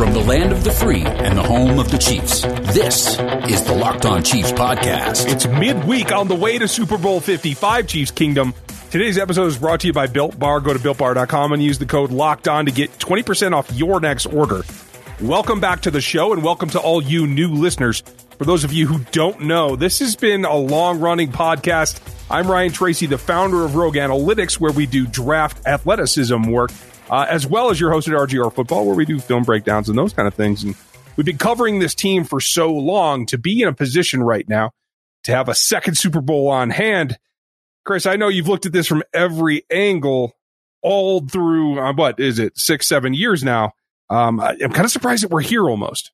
From the land of the free and the home of the Chiefs, this is the Locked On Chiefs podcast. It's midweek on the way to Super Bowl 55, Chiefs Kingdom. Today's episode is brought to you by Built Bar. Go to builtbar.com and use the code Locked On to get 20% off your next order. Welcome back to the show and welcome to all you new listeners. For those of you who don't know, this has been a long running podcast. I'm Ryan Tracy, the founder of Rogue Analytics, where we do draft athleticism work uh, as well as your host at RGR Football, where we do film breakdowns and those kind of things. And we've been covering this team for so long to be in a position right now to have a second Super Bowl on hand. Chris, I know you've looked at this from every angle all through, uh, what is it, six, seven years now. Um, I, I'm kind of surprised that we're here almost.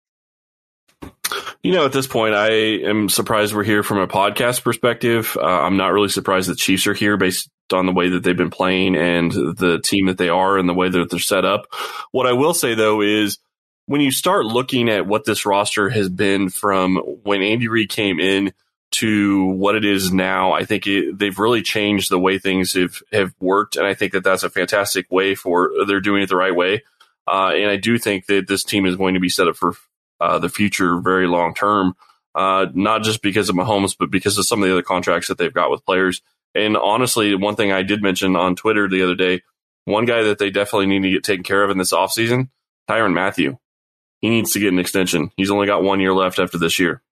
You know, at this point, I am surprised we're here from a podcast perspective. Uh, I'm not really surprised that Chiefs are here based on the way that they've been playing and the team that they are and the way that they're set up. What I will say though is when you start looking at what this roster has been from when Andy Reid came in to what it is now, I think it, they've really changed the way things have, have worked. And I think that that's a fantastic way for they're doing it the right way. Uh, and I do think that this team is going to be set up for uh, the future very long term, uh, not just because of Mahomes, but because of some of the other contracts that they've got with players. And honestly, one thing I did mention on Twitter the other day, one guy that they definitely need to get taken care of in this offseason, Tyrann Mathieu. He needs to get an extension. He's only got one year left after this year.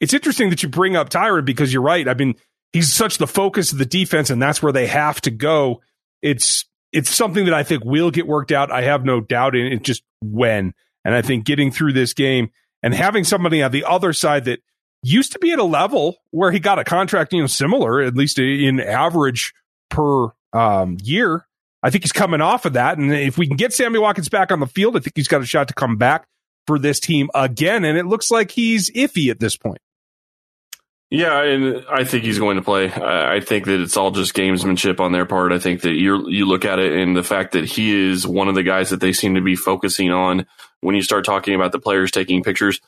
It's interesting that you bring up Tyrann because you're right. I mean, he's such the focus of the defense, and that's where they have to go. It's it's something that I think will get worked out. I have no doubt in it. Just when, and I think getting through this game and having somebody on the other side that used to be at a level where he got a contract, you know, similar, at least in average per um, year. I think he's coming off of that. And if we can get Sammy Watkins back on the field, I think he's got a shot to come back for this team again. And it looks like he's iffy at this point. Yeah, and I think he's going to play. I think that it's all just gamesmanship on their part. I think that you you look at it and the fact that he is one of the guys that they seem to be focusing on when you start talking about the players taking pictures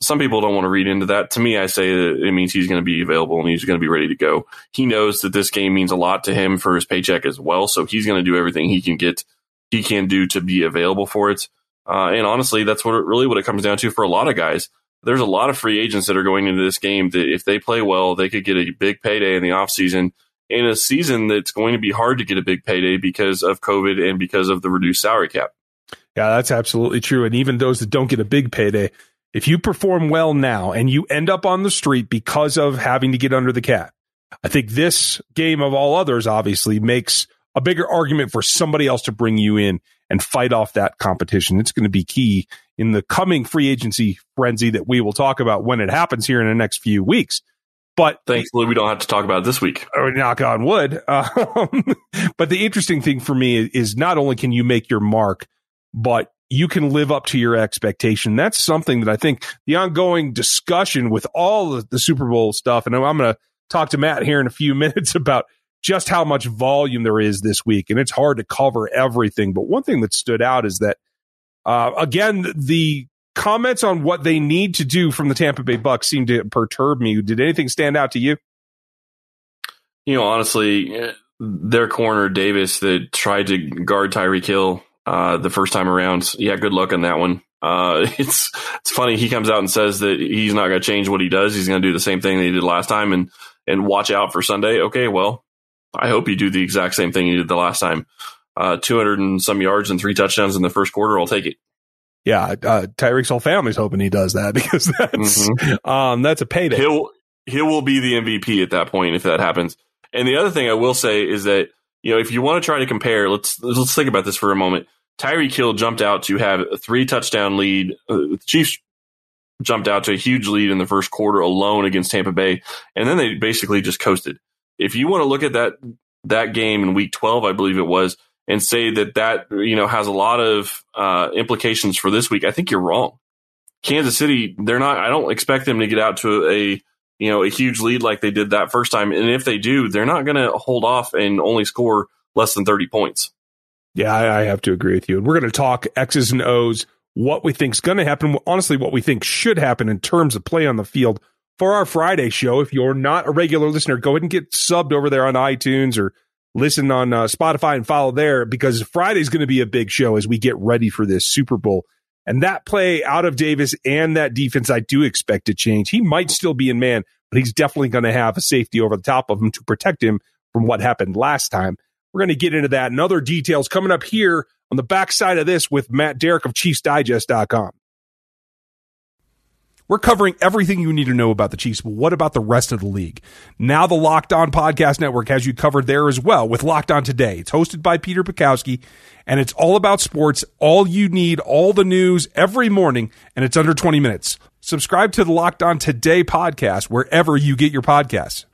some people don't want to read into that. To me, I say it means he's going to be available and he's going to be ready to go. He knows that this game means a lot to him for his paycheck as well, so he's going to do everything he can get, he can do to be available for it. Uh, and honestly, that's what it, really what it comes down to for a lot of guys. There's a lot of free agents that are going into this game that if they play well, they could get a big payday in the offseason in a season that's going to be hard to get a big payday because of COVID and because of the reduced salary cap. Yeah, that's absolutely true. And even those that don't get a big payday, if you perform well now and you end up on the street because of having to get under the cap, I think this game of all others obviously makes a bigger argument for somebody else to bring you in and fight off that competition. It's going to be key in the coming free agency frenzy that we will talk about when it happens here in the next few weeks. But thankfully, we don't have to talk about it this week. Or knock on wood. Um, but the interesting thing for me is not only can you make your mark, but you can live up to your expectation. That's something that I think the ongoing discussion with all the, the Super Bowl stuff, and I'm going to talk to Matt here in a few minutes about just how much volume there is this week. And it's hard to cover everything. But one thing that stood out is that, uh, again, the comments on what they need to do from the Tampa Bay Bucks seem to perturb me. Did anything stand out to you? You know, honestly, their corner Davis that tried to guard Tyreek Hill uh, the first time around. Yeah, good luck on that one. Uh, it's it's funny. He comes out and says that he's not going to change what he does. He's going to do the same thing that he did last time and and watch out for Sunday. Okay, well, I hope you do the exact same thing you did the last time. Uh, 200 and some yards and three touchdowns in the first quarter. I'll take it. Yeah, uh, Tyreek's whole family's hoping he does that because that's mm-hmm. um, that's a payday. He'll he will be the MVP at that point if that happens. And the other thing I will say is that you know if you want to try to compare, let's let's think about this for a moment. Tyreek Hill jumped out to have a three touchdown lead. Uh, the Chiefs jumped out to a huge lead in the first quarter alone against Tampa Bay, and then they basically just coasted. If you want to look at that that game in Week 12, I believe it was, and say that that you know has a lot of uh, implications for this week, I think you're wrong. Kansas City, they're not. I don't expect them to get out to a you know a huge lead like they did that first time, and if they do, they're not going to hold off and only score less than 30 points. Yeah, I, I have to agree with you. And we're going to talk X's and O's, what we think is going to happen, honestly, what we think should happen in terms of play on the field for our Friday show. If you're not a regular listener, go ahead and get subbed over there on iTunes or listen on uh, Spotify and follow there because Friday's going to be a big show as we get ready for this Super Bowl. And that play out of Davis and that defense, I do expect to change. He might still be in man, but he's definitely going to have a safety over the top of him to protect him from what happened last time. We're going to get into that and other details coming up here on the backside of this with Matt Derrick of ChiefsDigest.com. We're covering everything you need to know about the Chiefs, but what about the rest of the league? Now the Locked On Podcast Network has you covered there as well with Locked On Today. It's hosted by Peter Bukowski, and it's all about sports, all you need, all the news every morning, and it's under 20 minutes. Subscribe to the Locked On Today podcast wherever you get your podcasts.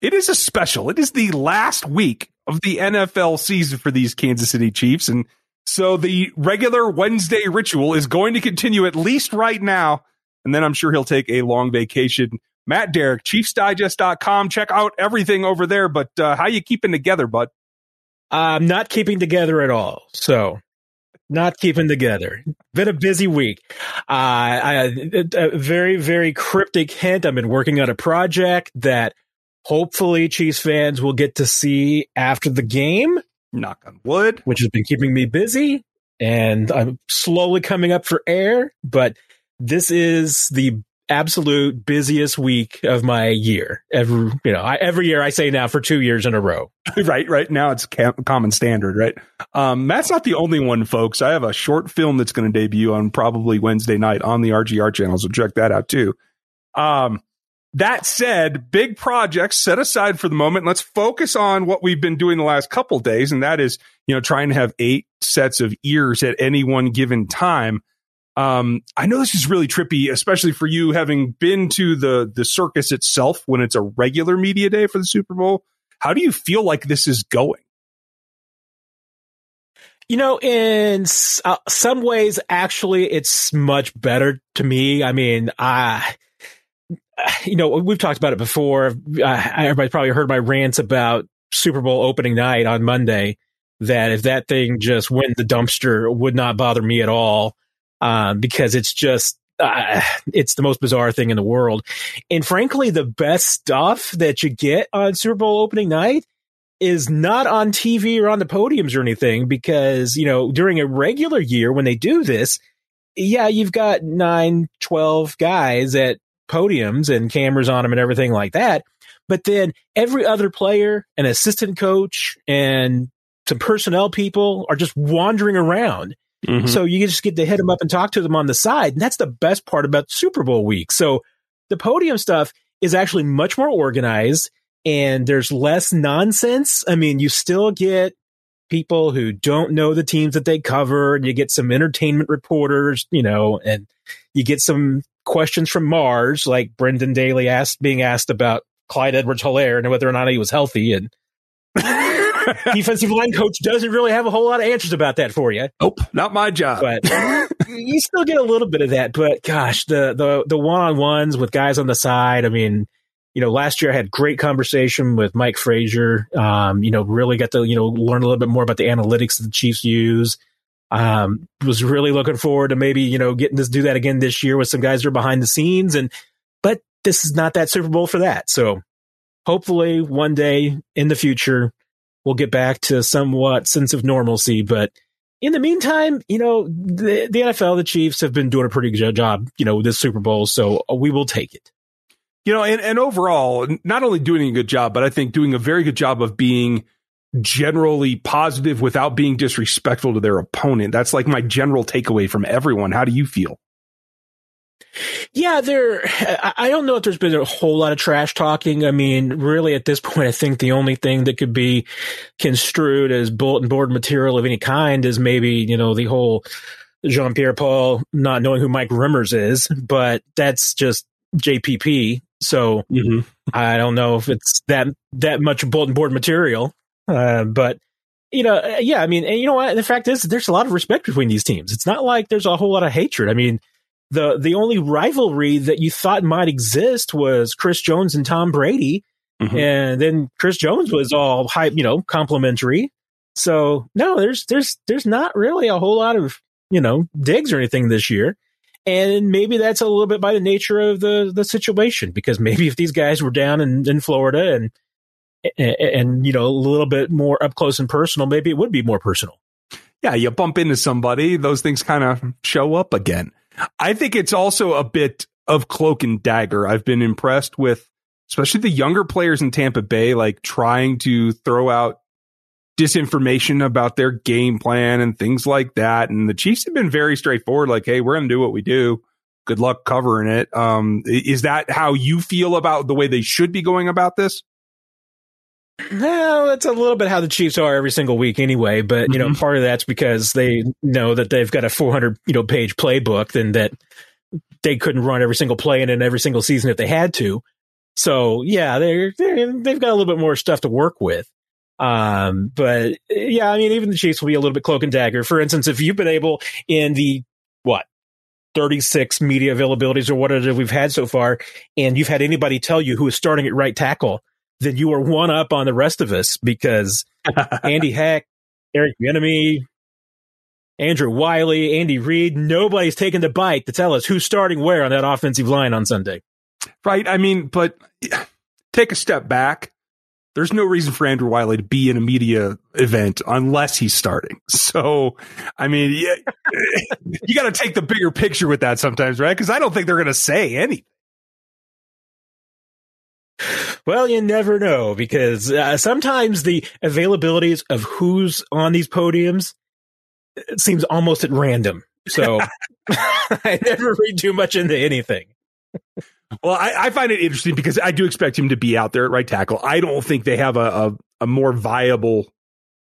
It is a special. It is the last week of the NFL season for these Kansas City Chiefs, and so the regular Wednesday ritual is going to continue at least right now and then I'm sure he'll take a long vacation. Matt Derrick, ChiefsDigest.com. Check out everything over there. But uh, how you keeping together, bud? I'm not keeping together at all. So, not keeping together. Been a busy week. Uh, I, a very, very cryptic hint. I've been working on a project that hopefully Chiefs fans will get to see after the game. Knock on wood. Which has been keeping me busy. And I'm slowly coming up for air. But this is the absolute busiest week of my year. Every you know, I, every year I say now for two years in a row. right, right now it's cam- common standard, right? Um, Matt's not the only one, folks. I have a short film that's going to debut on probably Wednesday night on the RGR channel, so check that out too. Um, that said, big projects set aside for the moment. Let's focus on what we've been doing the last couple days, and that is, you know, trying to have eight sets of ears at any one given time. Um, I know this is really trippy, especially for you having been to the the circus itself when it's a regular media day for the Super Bowl. How do you feel like this is going? You know, in uh, some ways, actually, it's much better to me. I mean, I, you know, we've talked about it before. Uh, everybody probably heard my rants about Super Bowl opening night on Monday. That if that thing just went the dumpster, would not bother me at all um, because it's just uh, it's the most bizarre thing in the world. And frankly, the best stuff that you get on Super Bowl opening night is not on TV or on the podiums or anything because, you know, during a regular year when they do this, yeah, you've got nine, 12 guys at podiums and cameras on them and everything like that. But then every other player, an assistant coach, and some personnel people are just wandering around Mm-hmm. So you just get to hit them up and talk to them on the side. And that's the best part about Super Bowl week. So the podium stuff is actually much more organized and there's less nonsense. I mean, you still get people who don't know the teams that they cover and you get some entertainment reporters, you know, and you get some questions from Mars, like Brendan Daly asked, being asked about Clyde Edwards Helaire and whether or not he was healthy. And defensive line coach doesn't really have a whole lot of answers about that for you. Nope, not my job. But you still get a little bit of that. But gosh, the the the one on ones with guys on the side. I mean, you know, last year I had great conversation with Mike Frazier. Um, you know, really got to you know learn a little bit more about the analytics that the Chiefs use. Um, was really looking forward to maybe you know getting to do that again this year with some guys that are behind the scenes. And but this is not that Super Bowl for that. So hopefully one day in the future we'll get back to somewhat sense of normalcy. But in the meantime, you know, the, the NFL, the Chiefs have been doing a pretty good job, you know, this Super Bowl. So we will take it. You know, and, and overall, not only doing a good job, but I think doing a very good job of being generally positive without being disrespectful to their opponent. That's like my general takeaway from everyone. How do you feel? Yeah, there. I don't know if there's been a whole lot of trash talking. I mean, really, at this point, I think the only thing that could be construed as bulletin board material of any kind is maybe you know the whole Jason Pierre-Paul not knowing who Mike Remmers is, but that's just JPP. So mm-hmm. I don't know if it's that that much bulletin board material. Uh, but you know, yeah, I mean, and you know what? The fact is, there's a lot of respect between these teams. It's not like there's a whole lot of hatred. I mean, the the only rivalry that you thought might exist was Chris Jones and Tom Brady, mm-hmm. and then Chris Jones was all hype, you know, complimentary. So no, there's there's there's not really a whole lot of you know digs or anything this year, and maybe that's a little bit by the nature of the the situation because maybe if these guys were down in, in Florida and, and and you know a little bit more up close and personal, maybe it would be more personal. yeah, you bump into somebody, those things kind of show up again. I think it's also a bit of cloak and dagger. I've been impressed with, especially the younger players in Tampa Bay, like trying to throw out disinformation about their game plan and things like that. And the Chiefs have been very straightforward, like, hey, we're going to do what we do. Good luck covering it. Um, is that how you feel about the way they should be going about this? Well, that's a little bit how the Chiefs are every single week anyway, but you know, Mhm. part of that's because they know that they've got a 400, you know, page playbook and that they couldn't run every single play in it every single season if they had to. So, yeah, they're, they're they've got a little bit more stuff to work with. Um, but yeah, I mean, even the Chiefs will be a little bit cloak and dagger. For instance, if you've been able in the what 36 media availabilities or whatever we've had so far, and you've had anybody tell you who is starting at right tackle, then you are one up on the rest of us because Andy Heck, Eric Bieniemy, Andrew Wylie, Andy Reid, nobody's taken the bite to tell us who's starting where on that offensive line on Sunday. Right. I mean, but take a step back. There's no reason for Andrew Wylie to be in a media event unless he's starting. So, I mean, yeah, you got to take the bigger picture with that sometimes, right? Because I don't think they're going to say anything. Well, you never know because uh, sometimes the availabilities of who's on these podiums it seems almost at random. So I never read too much into anything. Well, I, I find it interesting because I do expect him to be out there at right tackle. I don't think they have a, a, a more viable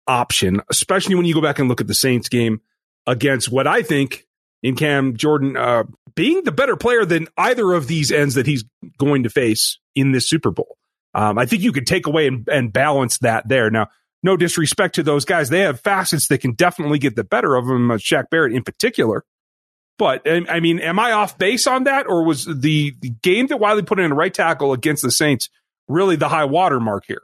option, especially when you go back and look at the Saints game against what I think in Cam Jordan uh, being the better player than either of these ends that he's going to face in this Super Bowl. Um, I think you could take away and, and balance that there. Now, no disrespect to those guys. They have facets that can definitely get the better of them, uh, Shaq Barrett in particular. But um, I mean, am I off base on that, or was the, the game that Wylie put in a right tackle against the Saints really the high water mark here?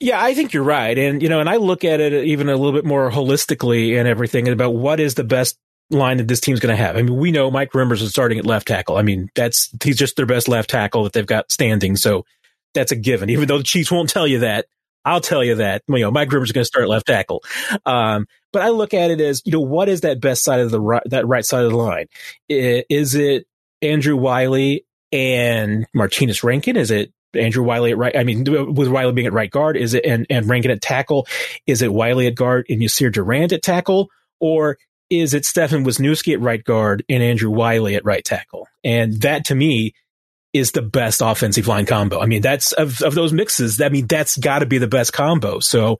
Yeah, I think you're right. And, you know, and I look at it even a little bit more holistically and everything about what is the best line that this team's going to have. I mean, we know Mike Remmers is starting at left tackle. I mean, that's, he's just their best left tackle that they've got standing. So that's a given. Even though the Chiefs won't tell you that, I'll tell you that, you know, Mike Remmers is going to start left tackle. Um, but I look at it as, you know, what is that best side of the right, that right side of the line? Is it Andrew Wylie and Martinas Rankin? Is it Andrew Wylie at right? I mean, with Wylie being at right guard, is it and, and Rankin at tackle? Is it Wylie at guard and Yasir Durant at tackle? Or is it Stefan Wisniewski at right guard and Andrew Wylie at right tackle? And that to me is the best offensive line combo. I mean, that's of, of those mixes. I mean, that's got to be the best combo. So,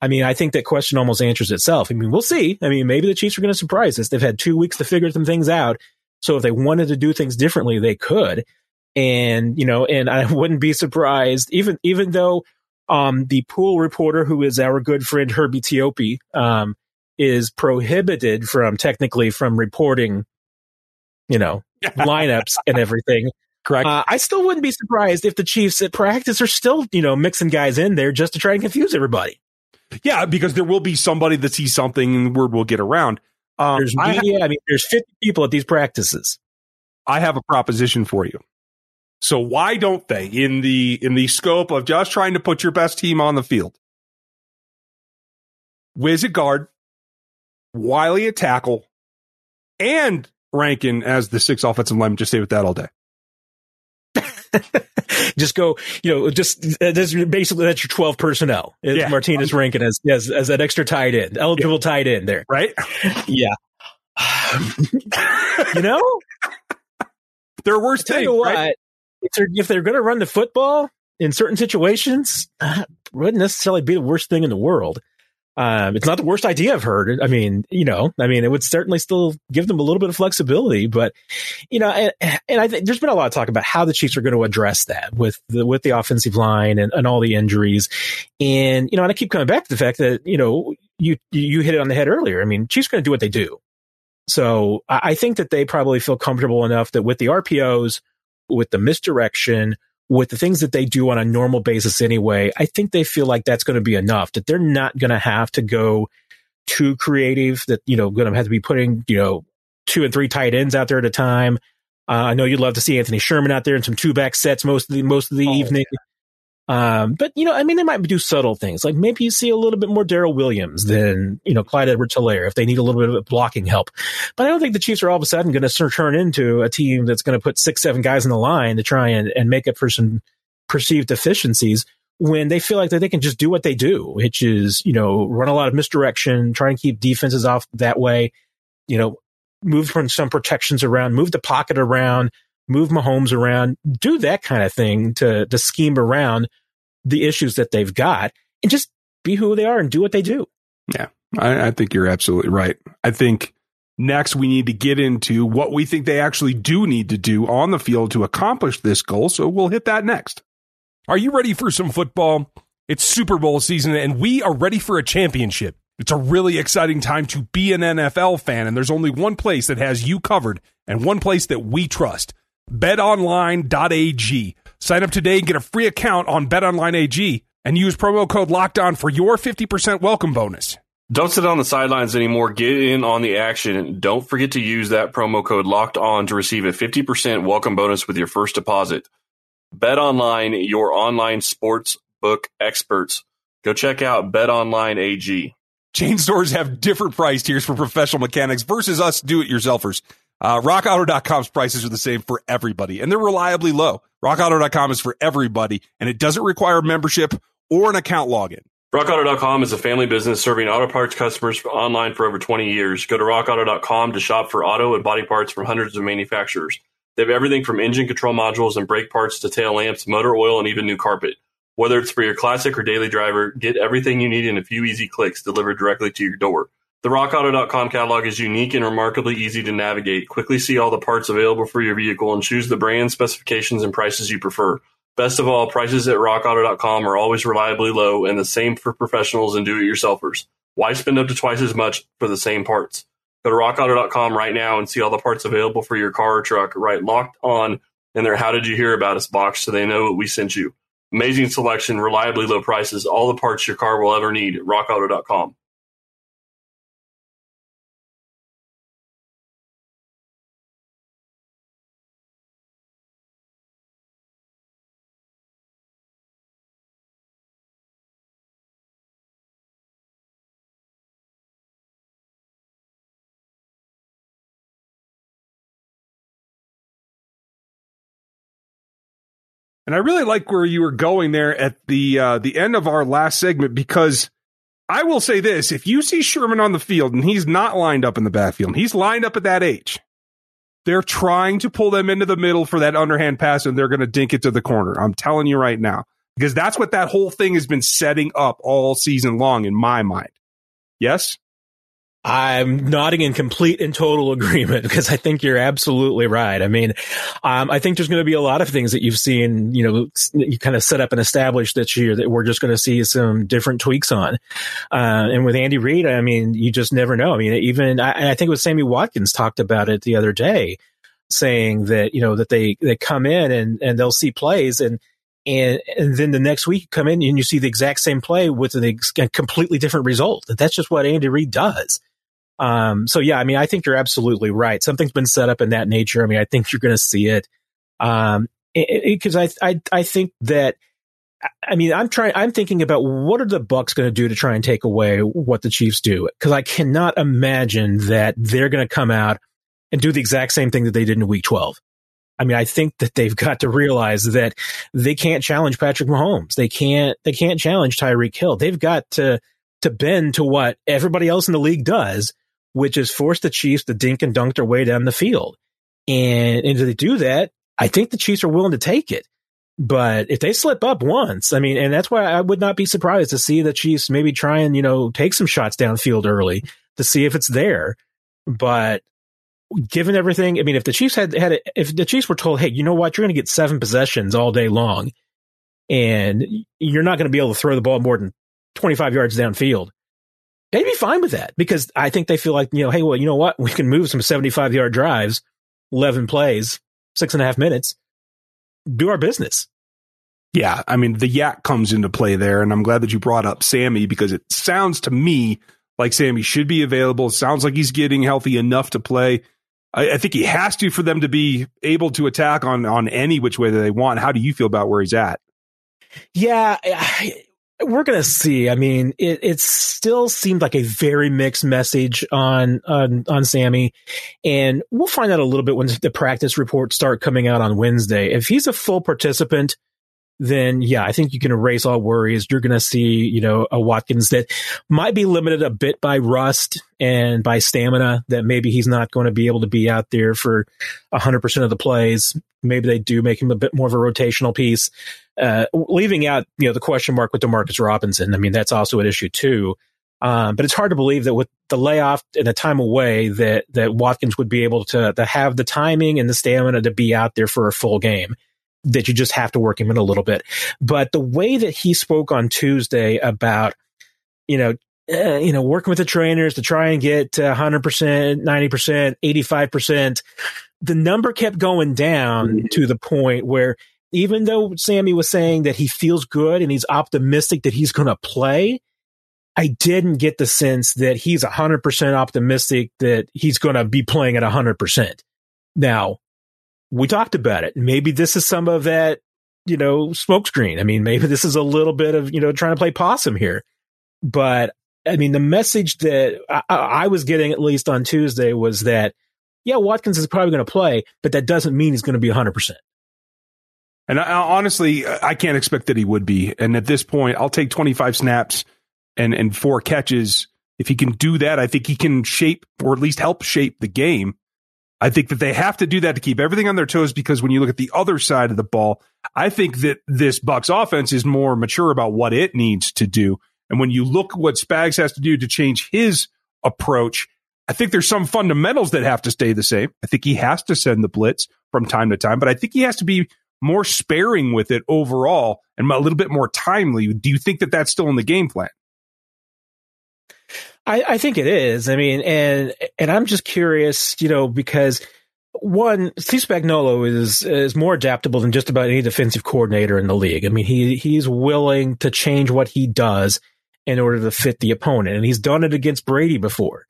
I mean, I think that question almost answers itself. I mean, we'll see. I mean, maybe the Chiefs are going to surprise us. They've had two weeks to figure some things out. So if they wanted to do things differently, they could. And, you know, and I wouldn't be surprised, even, even though, um, the pool reporter who is our good friend Herbie Teope, um, is prohibited from technically from reporting, you know, lineups and everything. Correct. Uh, I still wouldn't be surprised if the Chiefs at practice are still, you know, mixing guys in there just to try and confuse everybody. yeah, because there will be somebody that sees something and word will get around. Um, There's I, ha- media. I mean, there's 50 people at these practices. I have a proposition for you. So why don't they, in the in the scope of just trying to put your best team on the field, Wiz at guard, Wylie at tackle, and Rankin as the sixth offensive lineman? Just stay with that all day. just go, you know, just uh, this basically that's your 12 personnel. It's Yeah. Martinas Rankin as, as as that extra tight end, eligible tight end there. Right? Yeah. you know, There are worse things. right? If they're, if they're going to run the football in certain situations, uh, wouldn't necessarily be the worst thing in the world. Um, it's not the worst idea I've heard. I mean, you know, I mean, it would certainly still give them a little bit of flexibility, but you know, and, and I think there's been a lot of talk about how the Chiefs are going to address that with the with the offensive line and, and all the injuries, and you know, and I keep coming back to the fact that you know you you hit it on the head earlier. I mean, Chiefs are going to do what they do, so I, I think that they probably feel comfortable enough that with the RPOs, with the misdirection, with the things that they do on a normal basis anyway, I think they feel like that's going to be enough, that they're not going to have to go too creative, that, you know, going to have to be putting, you know, two and three tight ends out there at a time. Uh, I know you'd love to see Anthony Sherman out there in some two back sets most of the, most of the Oh, evening. Um, but you know, I mean, they might do subtle things like maybe you see a little bit more Darrel Williams than you know Clyde Edwards-Helaire if they need a little bit of blocking help. But I don't think the Chiefs are all of a sudden going to turn into a team that's going to put six, seven guys in the line to try and, and make up for some perceived deficiencies when they feel like that they can just do what they do, which is you know run a lot of misdirection, try and keep defenses off that way. You know, move from some protections around, move the pocket around move Mahomes around, do that kind of thing to to scheme around the issues that they've got, and just be who they are and do what they do. Yeah, I, I think you're absolutely right. I think next we need to get into what we think they actually do need to do on the field to accomplish this goal. So we'll hit that next. Are you ready for some football? It's Super Bowl season, and we are ready for a championship. It's a really exciting time to be an NFL fan, and there's only one place that has you covered and one place that we trust betonline.ag. Sign up today and get a free account on betonline.ag and use promo code LOCKDOWN for your 50% welcome bonus. Don't sit on the sidelines anymore. Get in on the action. Don't forget to use that promo code locked on to receive a 50% welcome bonus with your first deposit. Bet online, your online sports book experts. Go check out Bet Online AG. Chain stores have different price tiers for professional mechanics versus us do it yourselfers. Uh, RockAuto.com's prices are the same for everybody, and they're reliably low. RockAuto.com is for everybody, and it doesn't require membership or an account login. RockAuto.com is a family business serving auto parts customers online for over 20 years. Go to RockAuto.com to shop for auto and body parts from hundreds of manufacturers. They have everything from engine control modules and brake parts to tail lamps, motor oil, and even new carpet. Whether it's for your classic or daily driver, get everything you need in a few easy clicks delivered directly to your door. The RockAuto.com catalog is unique and remarkably easy to navigate. Quickly see all the parts available for your vehicle and choose the brand, specifications, and prices you prefer. Best of all, prices at RockAuto.com are always reliably low and the same for professionals and do-it-yourselfers. Why spend up to twice as much for the same parts? Go to RockAuto.com right now and see all the parts available for your car or truck. Right, locked on in their "How did you hear about us?" box, so they know what we sent you. Amazing selection, reliably low prices, all the parts your car will ever need. RockAuto.com. And I really like where you were going there at the uh, the end of our last segment because I will say this: if you see Sherman on the field and he's not lined up in the backfield, he's lined up at that H. They're trying to pull them into the middle for that underhand pass, and they're going to dink it to the corner. I'm telling you right now, because that's what that whole thing has been setting up all season long in my mind. Yes. I'm nodding in complete and total agreement because I think you're absolutely right. I mean, um, I think there's going to be a lot of things that you've seen, you know, you kind of set up and establish this year that we're just going to see some different tweaks on. Uh, and with Andy Reid, I mean, you just never know. I mean, even, I, I think it was Sammy Watkins talked about it the other day saying that, you know, that they, they come in and, and they'll see plays and, and, and then the next week you come in and you see the exact same play with a completely different result. That's just what Andy Reid does. Um, so yeah, I mean, I think you're absolutely right. Something's been set up in that nature. I mean, I think you're going to see it. Um, because I, I, I think that, I mean, I'm trying, I'm thinking about what are the Bucks going to do to try and take away what the Chiefs do? Cause I cannot imagine that they're going to come out and do the exact same thing that they did in week 12. I mean, I think that they've got to realize that they can't challenge Patrick Mahomes. They can't, they can't challenge Tyreek Hill. They've got to, to bend to what everybody else in the league does which is force the Chiefs to dink and dunk their way down the field. And, and if they do that, I think the Chiefs are willing to take it. But if they slip up once, I mean, and that's why I would not be surprised to see the Chiefs maybe try and, you know, take some shots downfield early to see if it's there. But given everything, I mean, if the Chiefs had had, a, if the Chiefs were told, hey, you know what, you're going to get seven possessions all day long, and you're not going to be able to throw the ball more than 25 yards downfield, they'd be fine with that because I think they feel like, you know, hey, well, you know what? We can move some 75 yard drives, 11 plays, six and a half minutes, do our business. Yeah. I mean, the YAC comes into play there. And I'm glad that you brought up Sammy because it sounds to me like Sammy should be available. It sounds like he's getting healthy enough to play. I, I think he has to for them to be able to attack on, on any which way that they want. How do you feel about where he's at? Yeah, we're gonna see. I mean, it, it still seemed like a very mixed message on on on Sammy, and we'll find out a little bit when the practice reports start coming out on Wednesday. If he's a full participant, then yeah, I think you can erase all worries. You're going to see, you know, a Watkins that might be limited a bit by rust and by stamina that maybe he's not going to be able to be out there for 100% of the plays. Maybe they do make him a bit more of a rotational piece. Uh, leaving out, you know, the question mark with Demarcus Robinson. I mean, that's also an issue too. Um, but it's hard to believe that with the layoff and the time away that, that Watkins would be able to, to have the timing and the stamina to be out there for a full game that you just have to work him in a little bit. But the way that he spoke on Tuesday about, you know, uh, you know, working with the trainers to try and get to 100%, 90%, 85%, the number kept going down mm-hmm. to the point where even though Sammy was saying that he feels good and he's optimistic that he's going to play, I didn't get the sense that he's 100% optimistic that he's going to be playing at 100%. Now, we talked about it. Maybe this is some of that, you know, smokescreen. I mean, maybe this is a little bit of, you know, trying to play possum here. But I mean, the message that I, I was getting at least on Tuesday was that, yeah, Watkins is probably going to play, but that doesn't mean he's going to be 100%. And I, honestly, I can't expect that he would be. And at this point, I'll take 25 snaps and, and four catches. If he can do that, I think he can shape or at least help shape the game. I think that they have to do that to keep everything on their toes because when you look at the other side of the ball, I think that this Bucks offense is more mature about what it needs to do. And when you look what Spags has to do to change his approach, I think there's some fundamentals that have to stay the same. I think he has to send the blitz from time to time, but I think he has to be more sparing with it overall and a little bit more timely. Do you think that that's still in the game plan? I, I think it is. I mean, and and I'm just curious, you know, because one, Steve Spagnuolo is is more adaptable than just about any defensive coordinator in the league. I mean, he he's willing to change what he does in order to fit the opponent, and he's done it against Brady before.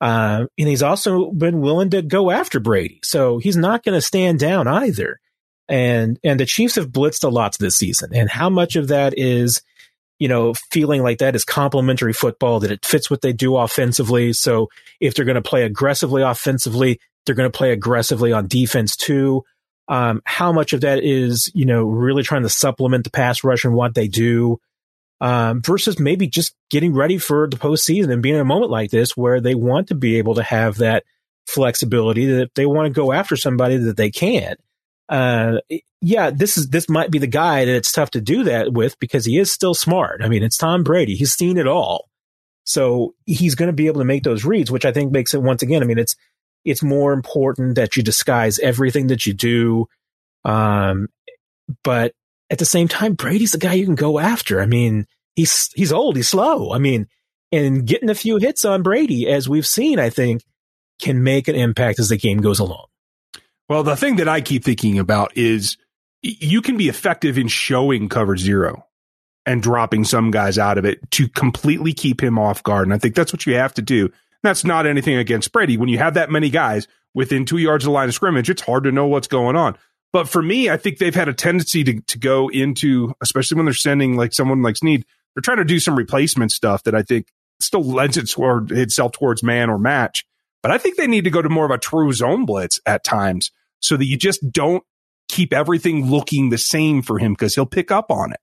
Uh, and he's also been willing to go after Brady, so he's not going to stand down either. And and the Chiefs have blitzed a lot this season, and how much of that is you know, feeling like that is complementary football, that it fits what they do offensively. So if they're going to play aggressively offensively, they're going to play aggressively on defense too. Um, how much of that is, you know, really trying to supplement the pass rush and what they do, um, versus maybe just getting ready for the postseason and being in a moment like this where they want to be able to have that flexibility that if they want to go after somebody that they can uh, yeah, this is this might be the guy that it's tough to do that with because he is still smart. I mean, it's Tom Brady; he's seen it all, so he's going to be able to make those reads, which I think makes it once again. I mean, it's it's more important that you disguise everything that you do, um, but at the same time, Brady's the guy you can go after. I mean, he's he's old, he's slow. I mean, and getting a few hits on Brady, as we've seen, I think, can make an impact as the game goes along. Well, the thing that I keep thinking about is you can be effective in showing cover zero and dropping some guys out of it to completely keep him off guard. And I think that's what you have to do. That's not anything against Brady. When you have that many guys within two yards of the line of scrimmage, it's hard to know what's going on. But for me, I think they've had a tendency to, to go into, especially when they're sending like someone like Sneed, they're trying to do some replacement stuff that I think still lends itself towards man or match. But I think they need to go to more of a true zone blitz at times so that you just don't keep everything looking the same for him because he'll pick up on it.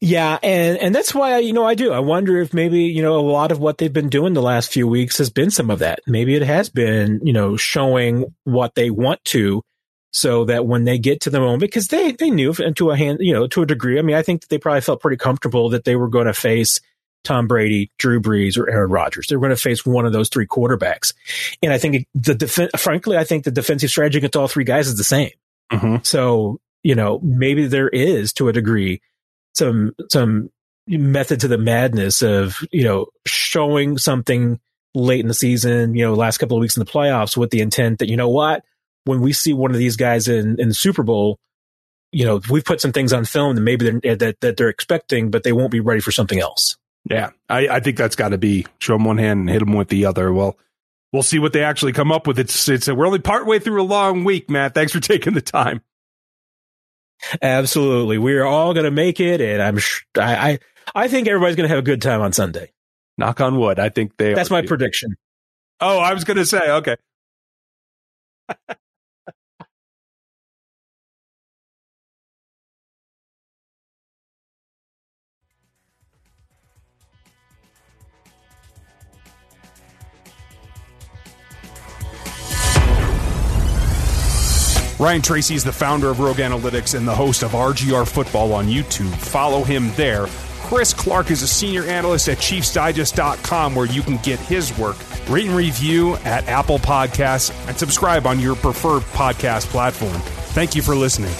Yeah, and and that's why you know I do. I wonder if maybe you know a lot of what they've been doing the last few weeks has been some of that. Maybe it has been you know showing what they want to, so that when they get to the moment, because they they knew and to a hand you know to a degree. I mean, I think that they probably felt pretty comfortable that they were going to face Tom Brady, Drew Brees, or Aaron Rodgers. They're going to face one of those three quarterbacks. And I think the def- frankly, I think the defensive strategy against all three guys is the same. Mm-hmm. So, you know, maybe there is to a degree some, some method to the madness of, you know, showing something late in the season, you know, last couple of weeks in the playoffs with the intent that, you know what, when we see one of these guys in, in the Super Bowl, you know, we've put some things on film that maybe they're, that, that they're expecting, but they won't be ready for something else. Yeah, I, I think that's got to be show them one hand and hit them with the other. Well, we'll see what they actually come up with. It's it's we're only part way through a long week, Matt. Thanks for taking the time. Absolutely, we are all going to make it, and I'm sh- I, I I think everybody's going to have a good time on Sunday. Knock on wood. I think they. That's my too. prediction. Oh, I was going to say okay. Ryan Tracy is the founder of Rogue Analytics and the host of RGR Football on YouTube. Follow him there. Chris Clark is a senior analyst at ChiefsDigest.com where you can get his work. Rate and review at Apple Podcasts and subscribe on your preferred podcast platform. Thank you for listening.